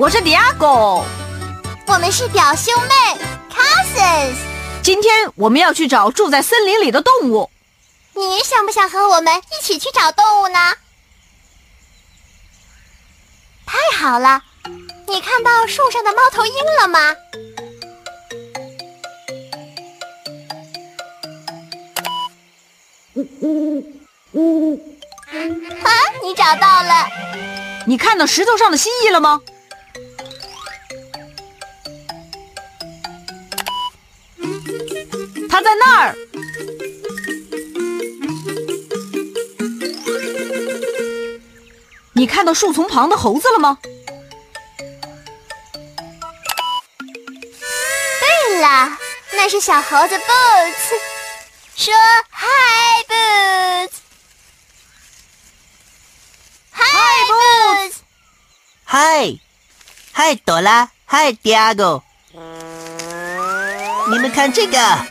我是迪亚狗，我们是表兄妹 cousins。今天我们要去找住在森林里的动物，你想不想和我们一起去找动物呢？太好了，你看到树上的猫头鹰了吗？呜呜呜。啊！你找到了？你看到石头上的蜥蜴了吗？它在那儿。你看到树丛旁的猴子了吗？对了，那是小猴子 Boots。说 Hi，Boots。嗨，嗨，朵拉，嗨，Diego，你们看这个，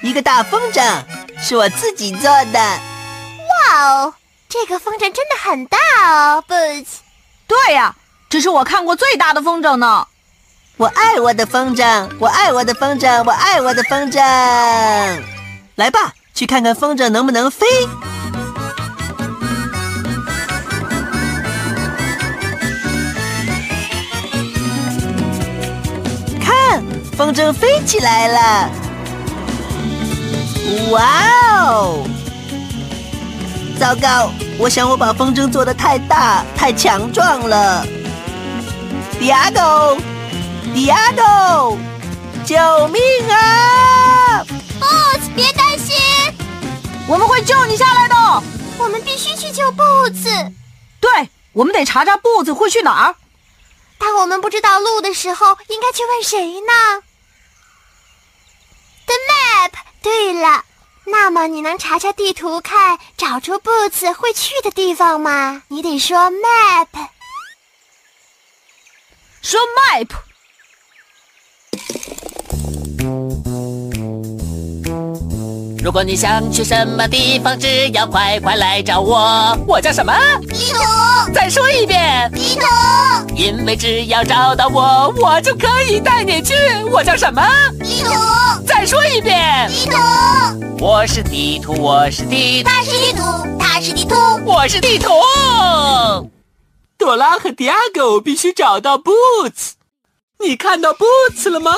一个大风筝，是我自己做的。哇哦，这个风筝真的很大哦，Boots。对呀，这是我看过最大的风筝呢。我爱我的风筝，我爱我的风筝，我爱我的风筝。来吧，去看看风筝能不能飞。看风筝飞起来了！哇哦！糟糕，我想我把风筝做的太大、太强壮了。迪亚狗，迪亚狗，救命啊！Boots，别担心，我们会救你下来的。我们必须去救 Boots。对，我们得查查 Boots 会去哪儿。当我们不知道路的时候，应该去问谁呢？The map。对了，那么你能查查地图，看找出 Boots 会去的地方吗？你得说 map。说 map。如果你想去什么地方，只要快快来找我。我叫什么？地图。再说一遍。地图。因为只要找到我，我就可以带你去。我叫什么？地图。再说一遍。地图。我是地图，我是地图。他是地图，他是地图。我是地图。朵拉和迪亚狗必须找到 Boots。你看到 Boots 了吗？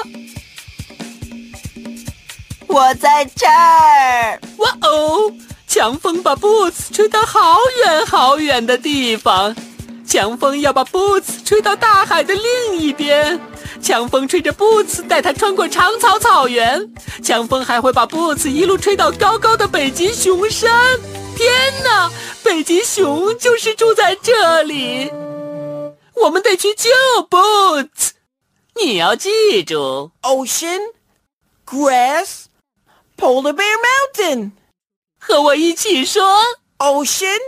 我在这儿！哇哦，强风把 Boots 吹到好远好远的地方，强风要把 Boots 吹到大海的另一边。强风吹着 Boots 带它穿过长草草原，强风还会把 Boots 一路吹到高高的北极熊山。天哪，北极熊就是住在这里！我们得去救 Boots，你要记住：Ocean Grass。Polar Bear Mountain，和我一起说：Ocean,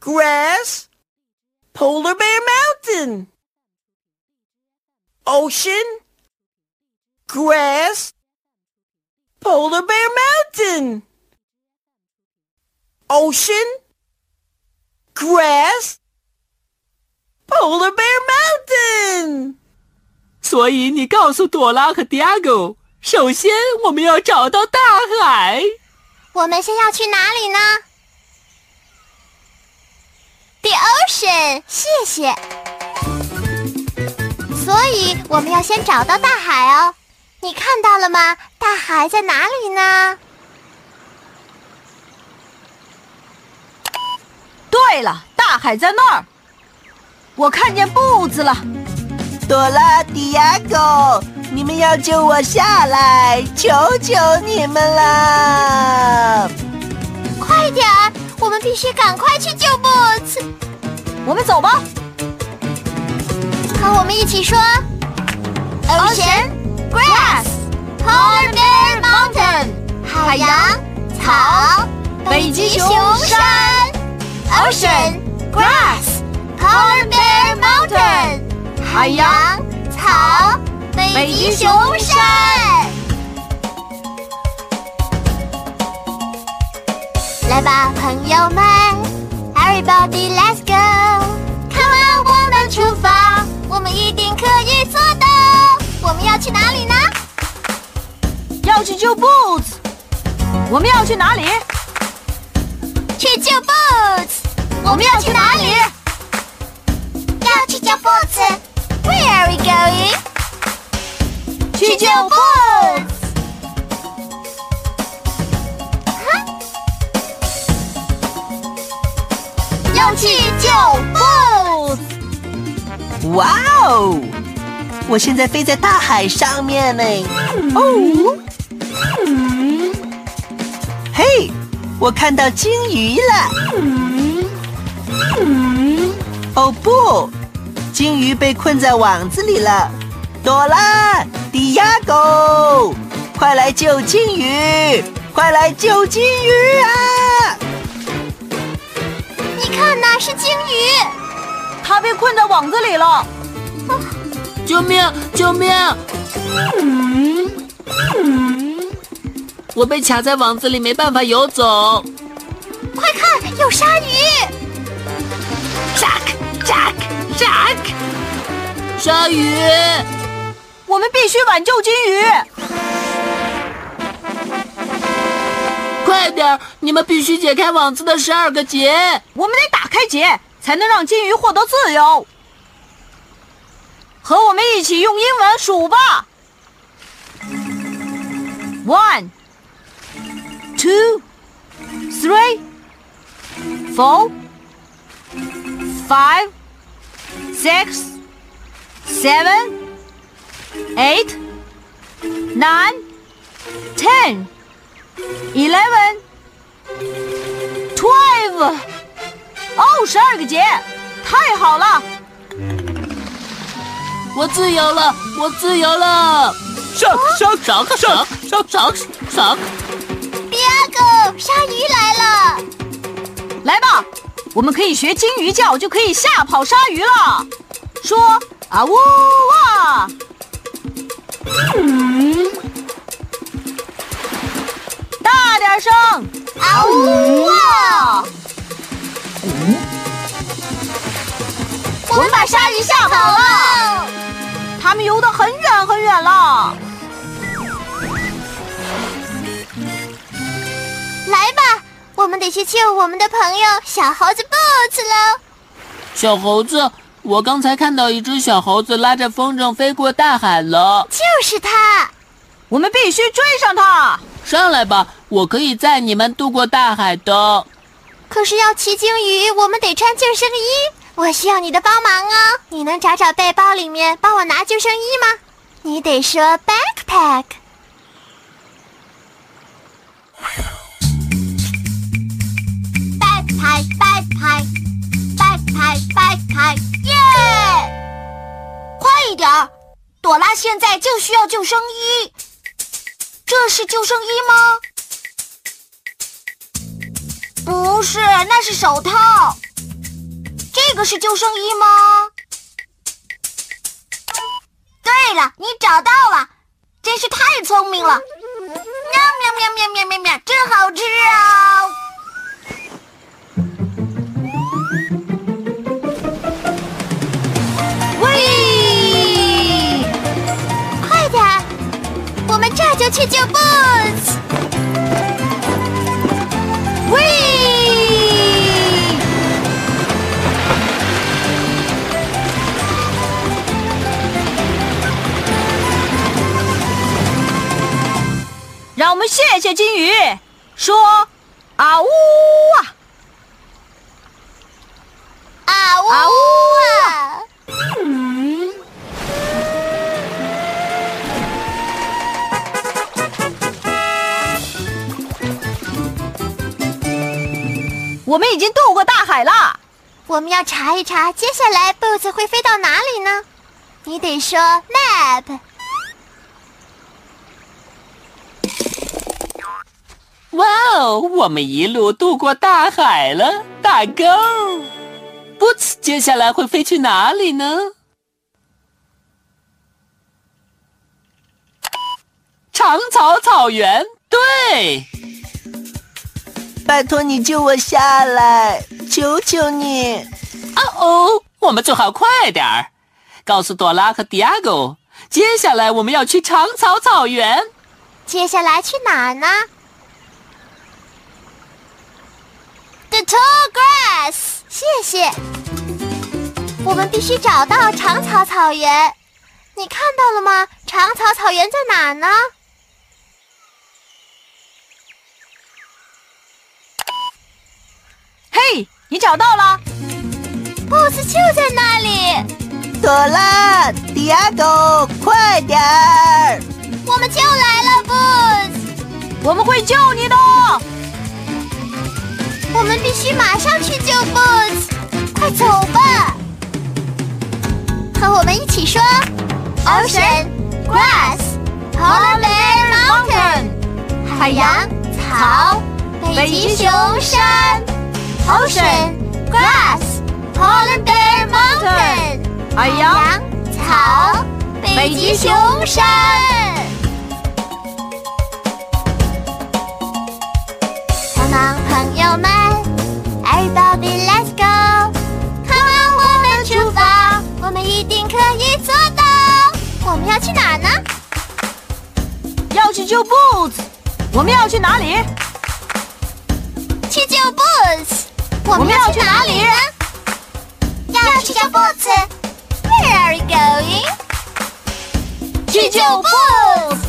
grass, Polar Bear Mountain. Ocean, grass, Polar Bear Mountain. Ocean, grass, Polar Bear Mountain. 所以你告诉朵拉和 Diego。 首先，我们要找到大海。我们先要去哪里呢？The ocean，谢谢。所所以我们要先找到大海哦。你看到了吗？大海在哪里呢？对了，大海在那儿。我看见步子了。朵拉、迪亚狗，你们要救我下来，求求你们了！快点儿，我们必须赶快去救 Boots。我们走吧。和我们一起说：Ocean, grass, polar bear mountain，海洋、草、北极熊山。Ocean, grass, polar bear mountain，海洋、草、北极熊山。来吧，朋友们，Everybody, let's go！看完我们出发，我们一定可以做到。我们要去哪里呢？要去救 Boots。我们要去哪里？去救 Boots。我们要去哪里？去救 Boots。要去救 Boots。哇哦！我现在飞在大海上面呢。哦，嘿，我看到鲸鱼了。哦不，鲸鱼被困在网子里了。朵拉、迪亚狗，快来救金鱼！快来救金鱼啊！你看，那是鲸鱼。它被困在网子里了。救命！救命！我被卡在网子里，没办法游走。快看，有鲨鱼！Jack Jack Jack！鲨鱼！我们必须挽救金鱼！快点，你们必须解开网子的十二个结！我们得打开结，才能让金鱼获得自由。和我们一起用英文数吧：one, two, three, four, five, six, seven, eight, nine, ten, eleven, twelve。哦，十二个结，太好了！我自由了，我自由了！上上上上上上上！迪亚狗，鲨鱼来了！来吧，我们可以学金鱼叫，就可以吓跑鲨鱼了。说啊呜哇！大点声！啊呜哇！我们把鲨鱼吓跑了。它们游得很远很远了。来吧，我们得去救我们的朋友小猴子 Boots 喽。小猴子，我刚才看到一只小猴子拉着风筝飞过大海了。就是它，我们必须追上它。上来吧，我可以载你们渡过大海的。可是要骑鲸鱼，我们得穿救生衣。我需要你的帮忙哦！你能找找背包里面帮我拿救生衣吗？你得说 backpack。backpack backpack 朵拉现在就需要救生衣。这是救生衣吗？不是，那是手套。这个是救生衣吗？对了，你找到了，真是太聪明了！喵喵喵喵喵喵喵，真好吃啊！我们这就去救 BOSS，喂！让我们谢谢金鱼，说啊呜啊呜啊呜啊。我们已经渡过大海了。我们要查一查，接下来 Boots 会飞到哪里呢？你得说 map。哇哦，我们一路渡过大海了，打勾。Boots 接下来会飞去哪里呢？长草草原，对。拜托你救我下来，求求你！哦哦，我们最好快点儿，告诉朵拉和迪亚狗，接下来我们要去长草草原。接下来去哪儿呢？The tall grass。谢谢。我们必须找到长草草原。你看到了吗？长草草原在哪儿呢？嘿，你找到了？Boots 就在那里。朵拉，迪亚狗，快点儿！我们就来了，Boots。我们会救你的。我们必须马上去救 Boots，快走吧！和我们一起说：Ocean, grass, polar bear mountain，海洋、草、北极熊山。Ocean, grass, polar bear mountain，海洋、草、北极熊山。Come on，朋友们，Everybody let's go！Come on，我们出发，我们一定可以做到。我们要去哪呢？要去救 Boots。我们要去哪里？去救 Boots。我们要去哪里？要去救 Boots。Where are we going？去救 Boots。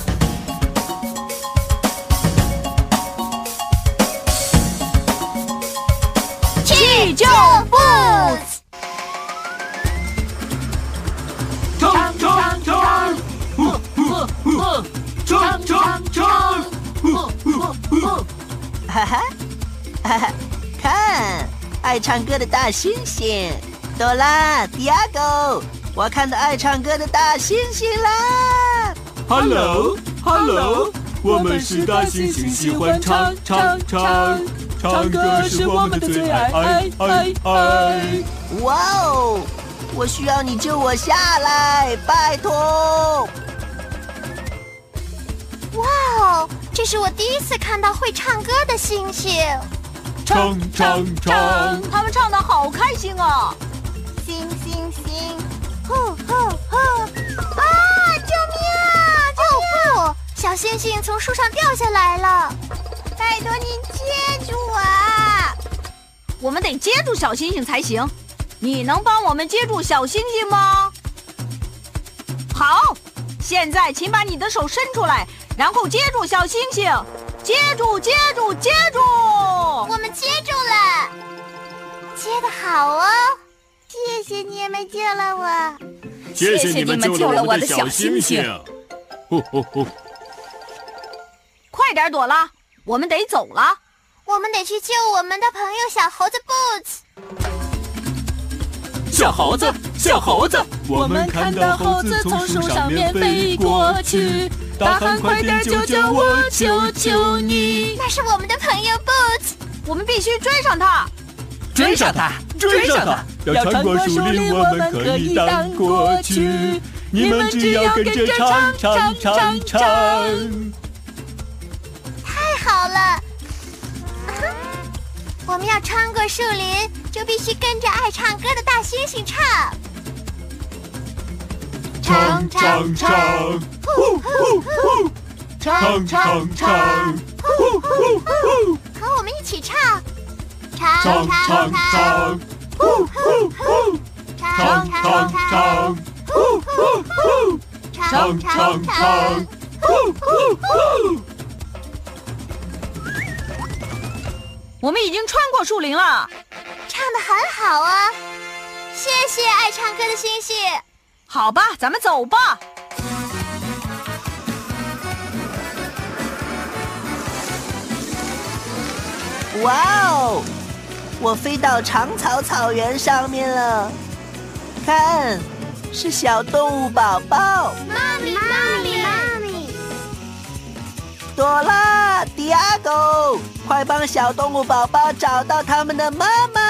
去救 Boots。冲冲冲！呼呼呼！冲冲冲！呼呼呼！哈哈，哈哈，看，爱唱歌的大猩猩，朵拉，迪亚狗，我看到爱唱歌的大猩猩啦！Hello，Hello，我们是大猩猩，喜欢唱唱唱，唱歌是我们的最爱，爱爱爱。哇哦，我需要你救我下来，拜托！哇哦，这是我第一次看到会唱歌的猩猩。唱唱唱，他们唱的好开心啊！星星星，呼呼呼！啊！救命啊！救命！小星星从树上掉下来了，拜托你接住我！我们得接住小星星才行。你能帮我们接住小星星吗？好，现在请把你的手伸出来，然后接住小星星，接住，接住，接住！我们接住了，接的好哦！谢谢你们救了我。谢谢你们救了我的小星星。呼呼呼！快点，朵拉，我们得走了。我们得去救我们的朋友小猴子 Boots。小猴子，小猴子，我们看到猴子从树上面飞过去，大喊快点救救我，求求你！那是我们的朋友 Boots。我们必须追上他。追上他，追上他！要穿过树林，我们可以荡过去。你们只要跟着唱唱唱唱。太好了！我们要穿过树林，就必须跟着爱唱歌的大猩猩唱。唱唱唱，呼呼呼！唱唱唱，呼呼呼！和我们一起唱唱唱唱呼呼呼唱唱唱呼呼呼唱唱唱呼呼呼我们已经穿过树林了唱的很好啊谢谢爱唱歌的星星好吧咱们走吧哇哦！我飞到长草草原上面了，看，是小动物宝宝。妈咪，妈咪，妈咪！朵拉，迪亚狗，快帮小动物宝宝找到他们的妈妈！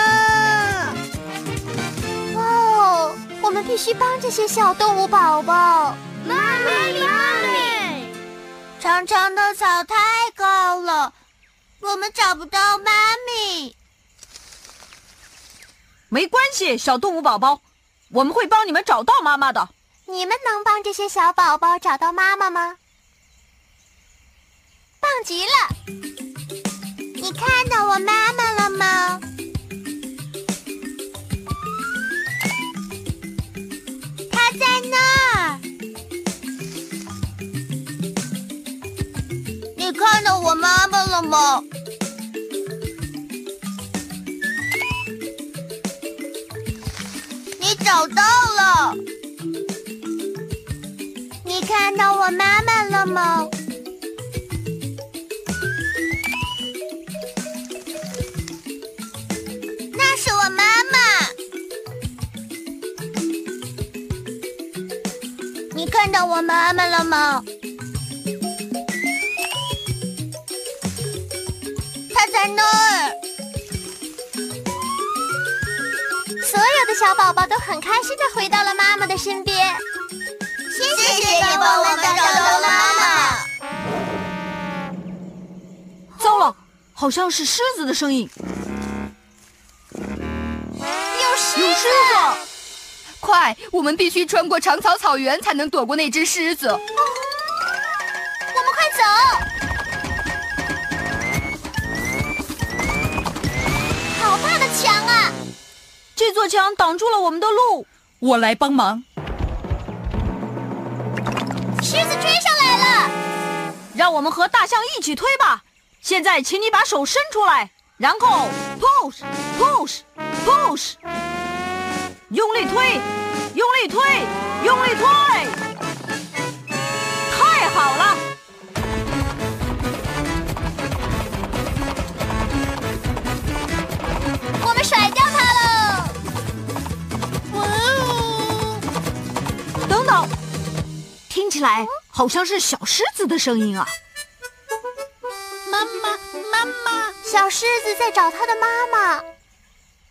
哇哦，我们必须帮这些小动物宝宝。妈咪，妈咪！长长的草太高了，我们找不到妈咪。没关系，小动物宝宝，我们会帮你们找到妈妈的。你们能帮这些小宝宝找到妈妈吗？棒极了！你看到我妈妈了吗？她在那儿。你看到我妈妈了吗？找到了。你看到我妈妈了吗？那是我妈妈。你看到我妈妈了吗？她在那。小宝宝都很开心的回到了妈妈的身边。谢谢你帮我们找到了妈妈。糟了，好像是狮子的声音。有狮有狮子！快，我们必须穿过长草草原才能躲过那只狮子。座墙挡住了我们的路。我来帮忙。狮子追上来了！让我们和大象一起推吧。现在，请你把手伸出来，然后 push push push，用力推，用力推，用力推，太好了！起来好像是小狮子的声音啊。妈妈，妈妈，小狮子在找它的妈妈。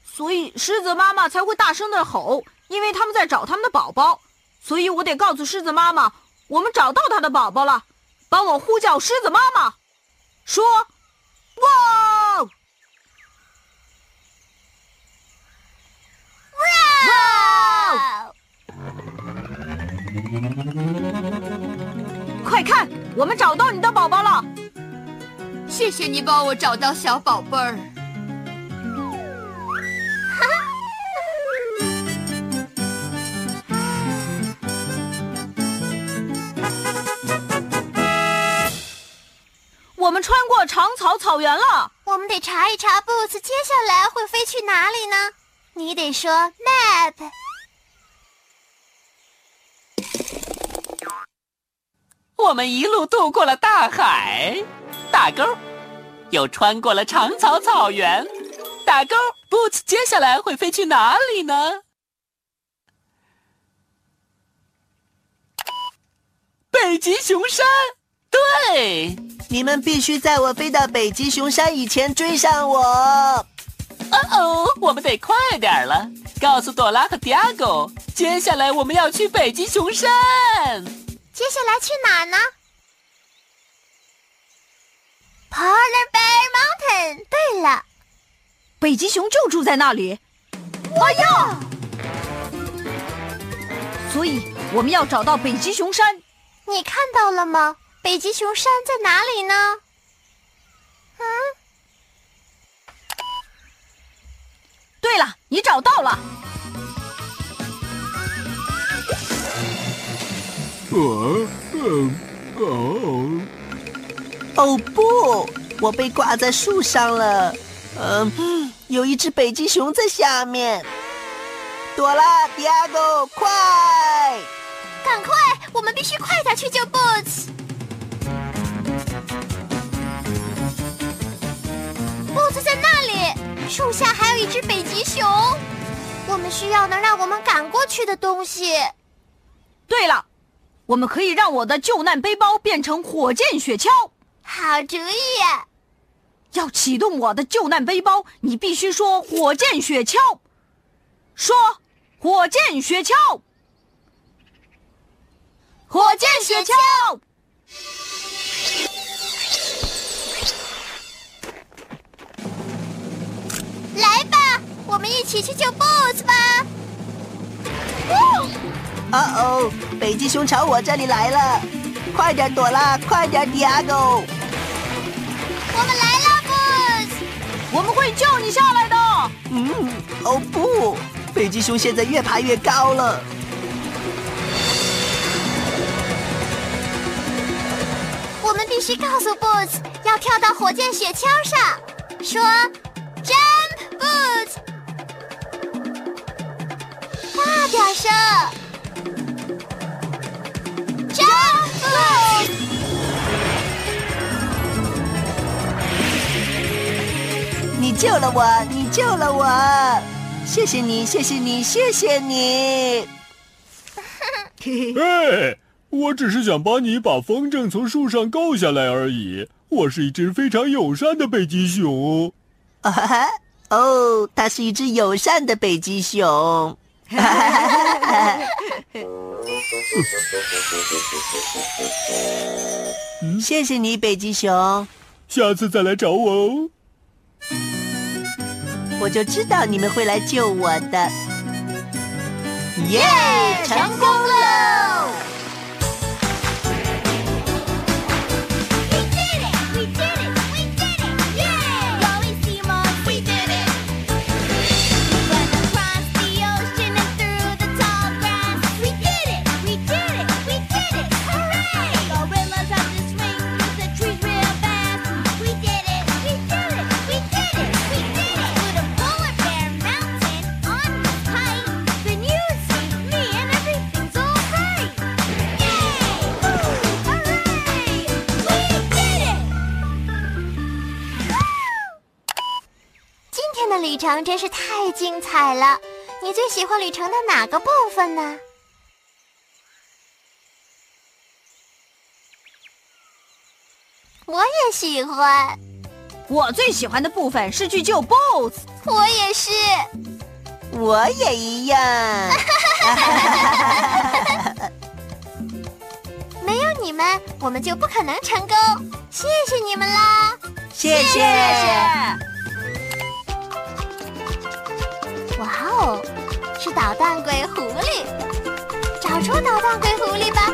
所以狮子妈妈才会大声的吼，因为他们在找他们的宝宝。所以我得告诉狮子妈妈，我们找到它的宝宝了。帮我呼叫狮子妈妈，说：“哇！”哇！快看，我们找到你的宝宝了。谢谢你帮我找到小宝贝儿。我们穿过长草草原了。我们得查一查 Boots 接下来会飞去哪里呢？你得说 map。我们一路渡过了大海，打勾，又穿过了长草草原，打勾。Boots 接下来会飞去哪里呢？北极熊山，对。你们必须在我飞到北极熊山以前追上我。哦哦，我们得快点了。告诉朵拉和迪亚狗，接下来我们要去北极熊山。接下来去哪儿呢？Polar Bear Mountain。对了，北极熊就住在那里。我要。所以我们要找到北极熊山。你看到了吗？北极熊山在哪里呢？嗯。对了，你找到了。哦，嗯，哦，哦不，我被挂在树上了。嗯，有一只北极熊在下面。朵拉，迪亚哥，快！赶快，我们必须快点去救 Boots。Boots 在那里，树下还有一只北极熊。我们需要能让我们赶过去的东西。对了，我们可以让我的救难背包变成火箭雪橇。好主意！要启动我的救难背包，你必须说“火箭雪橇”。说“火箭雪橇”，火箭雪橇。来吧，我们一起去救 Boots 吧！哦哦哦，北极熊朝我这里来了！快点，朵拉！快点，迪亚哥！我们来了，Boots！我们会救你下来的。嗯，哦不，北极熊现在越爬越高了。我们必须告诉 Boots 要跳到火箭雪橇上，说救了我，你救了我，谢谢你，谢谢你，谢谢你。哎，我只是想帮你把风筝从树上够下来而已。我是一只非常友善的北极熊。啊哈哈！哦，它是一只友善的北极熊。哈哈哈哈哈！谢谢你，北极熊。下次再来找我哦。我就知道你们会来救我的。耶，成功喽！程真是太精彩了！你最喜欢旅程的哪个部分呢？我也喜欢，我最喜欢的部分是去救 Boots。我也是。我也一样。没有你们，我们就不可能成功。谢谢你们啦！谢谢。哇哦，是捣蛋鬼狐狸，找出捣蛋鬼狐狸吧！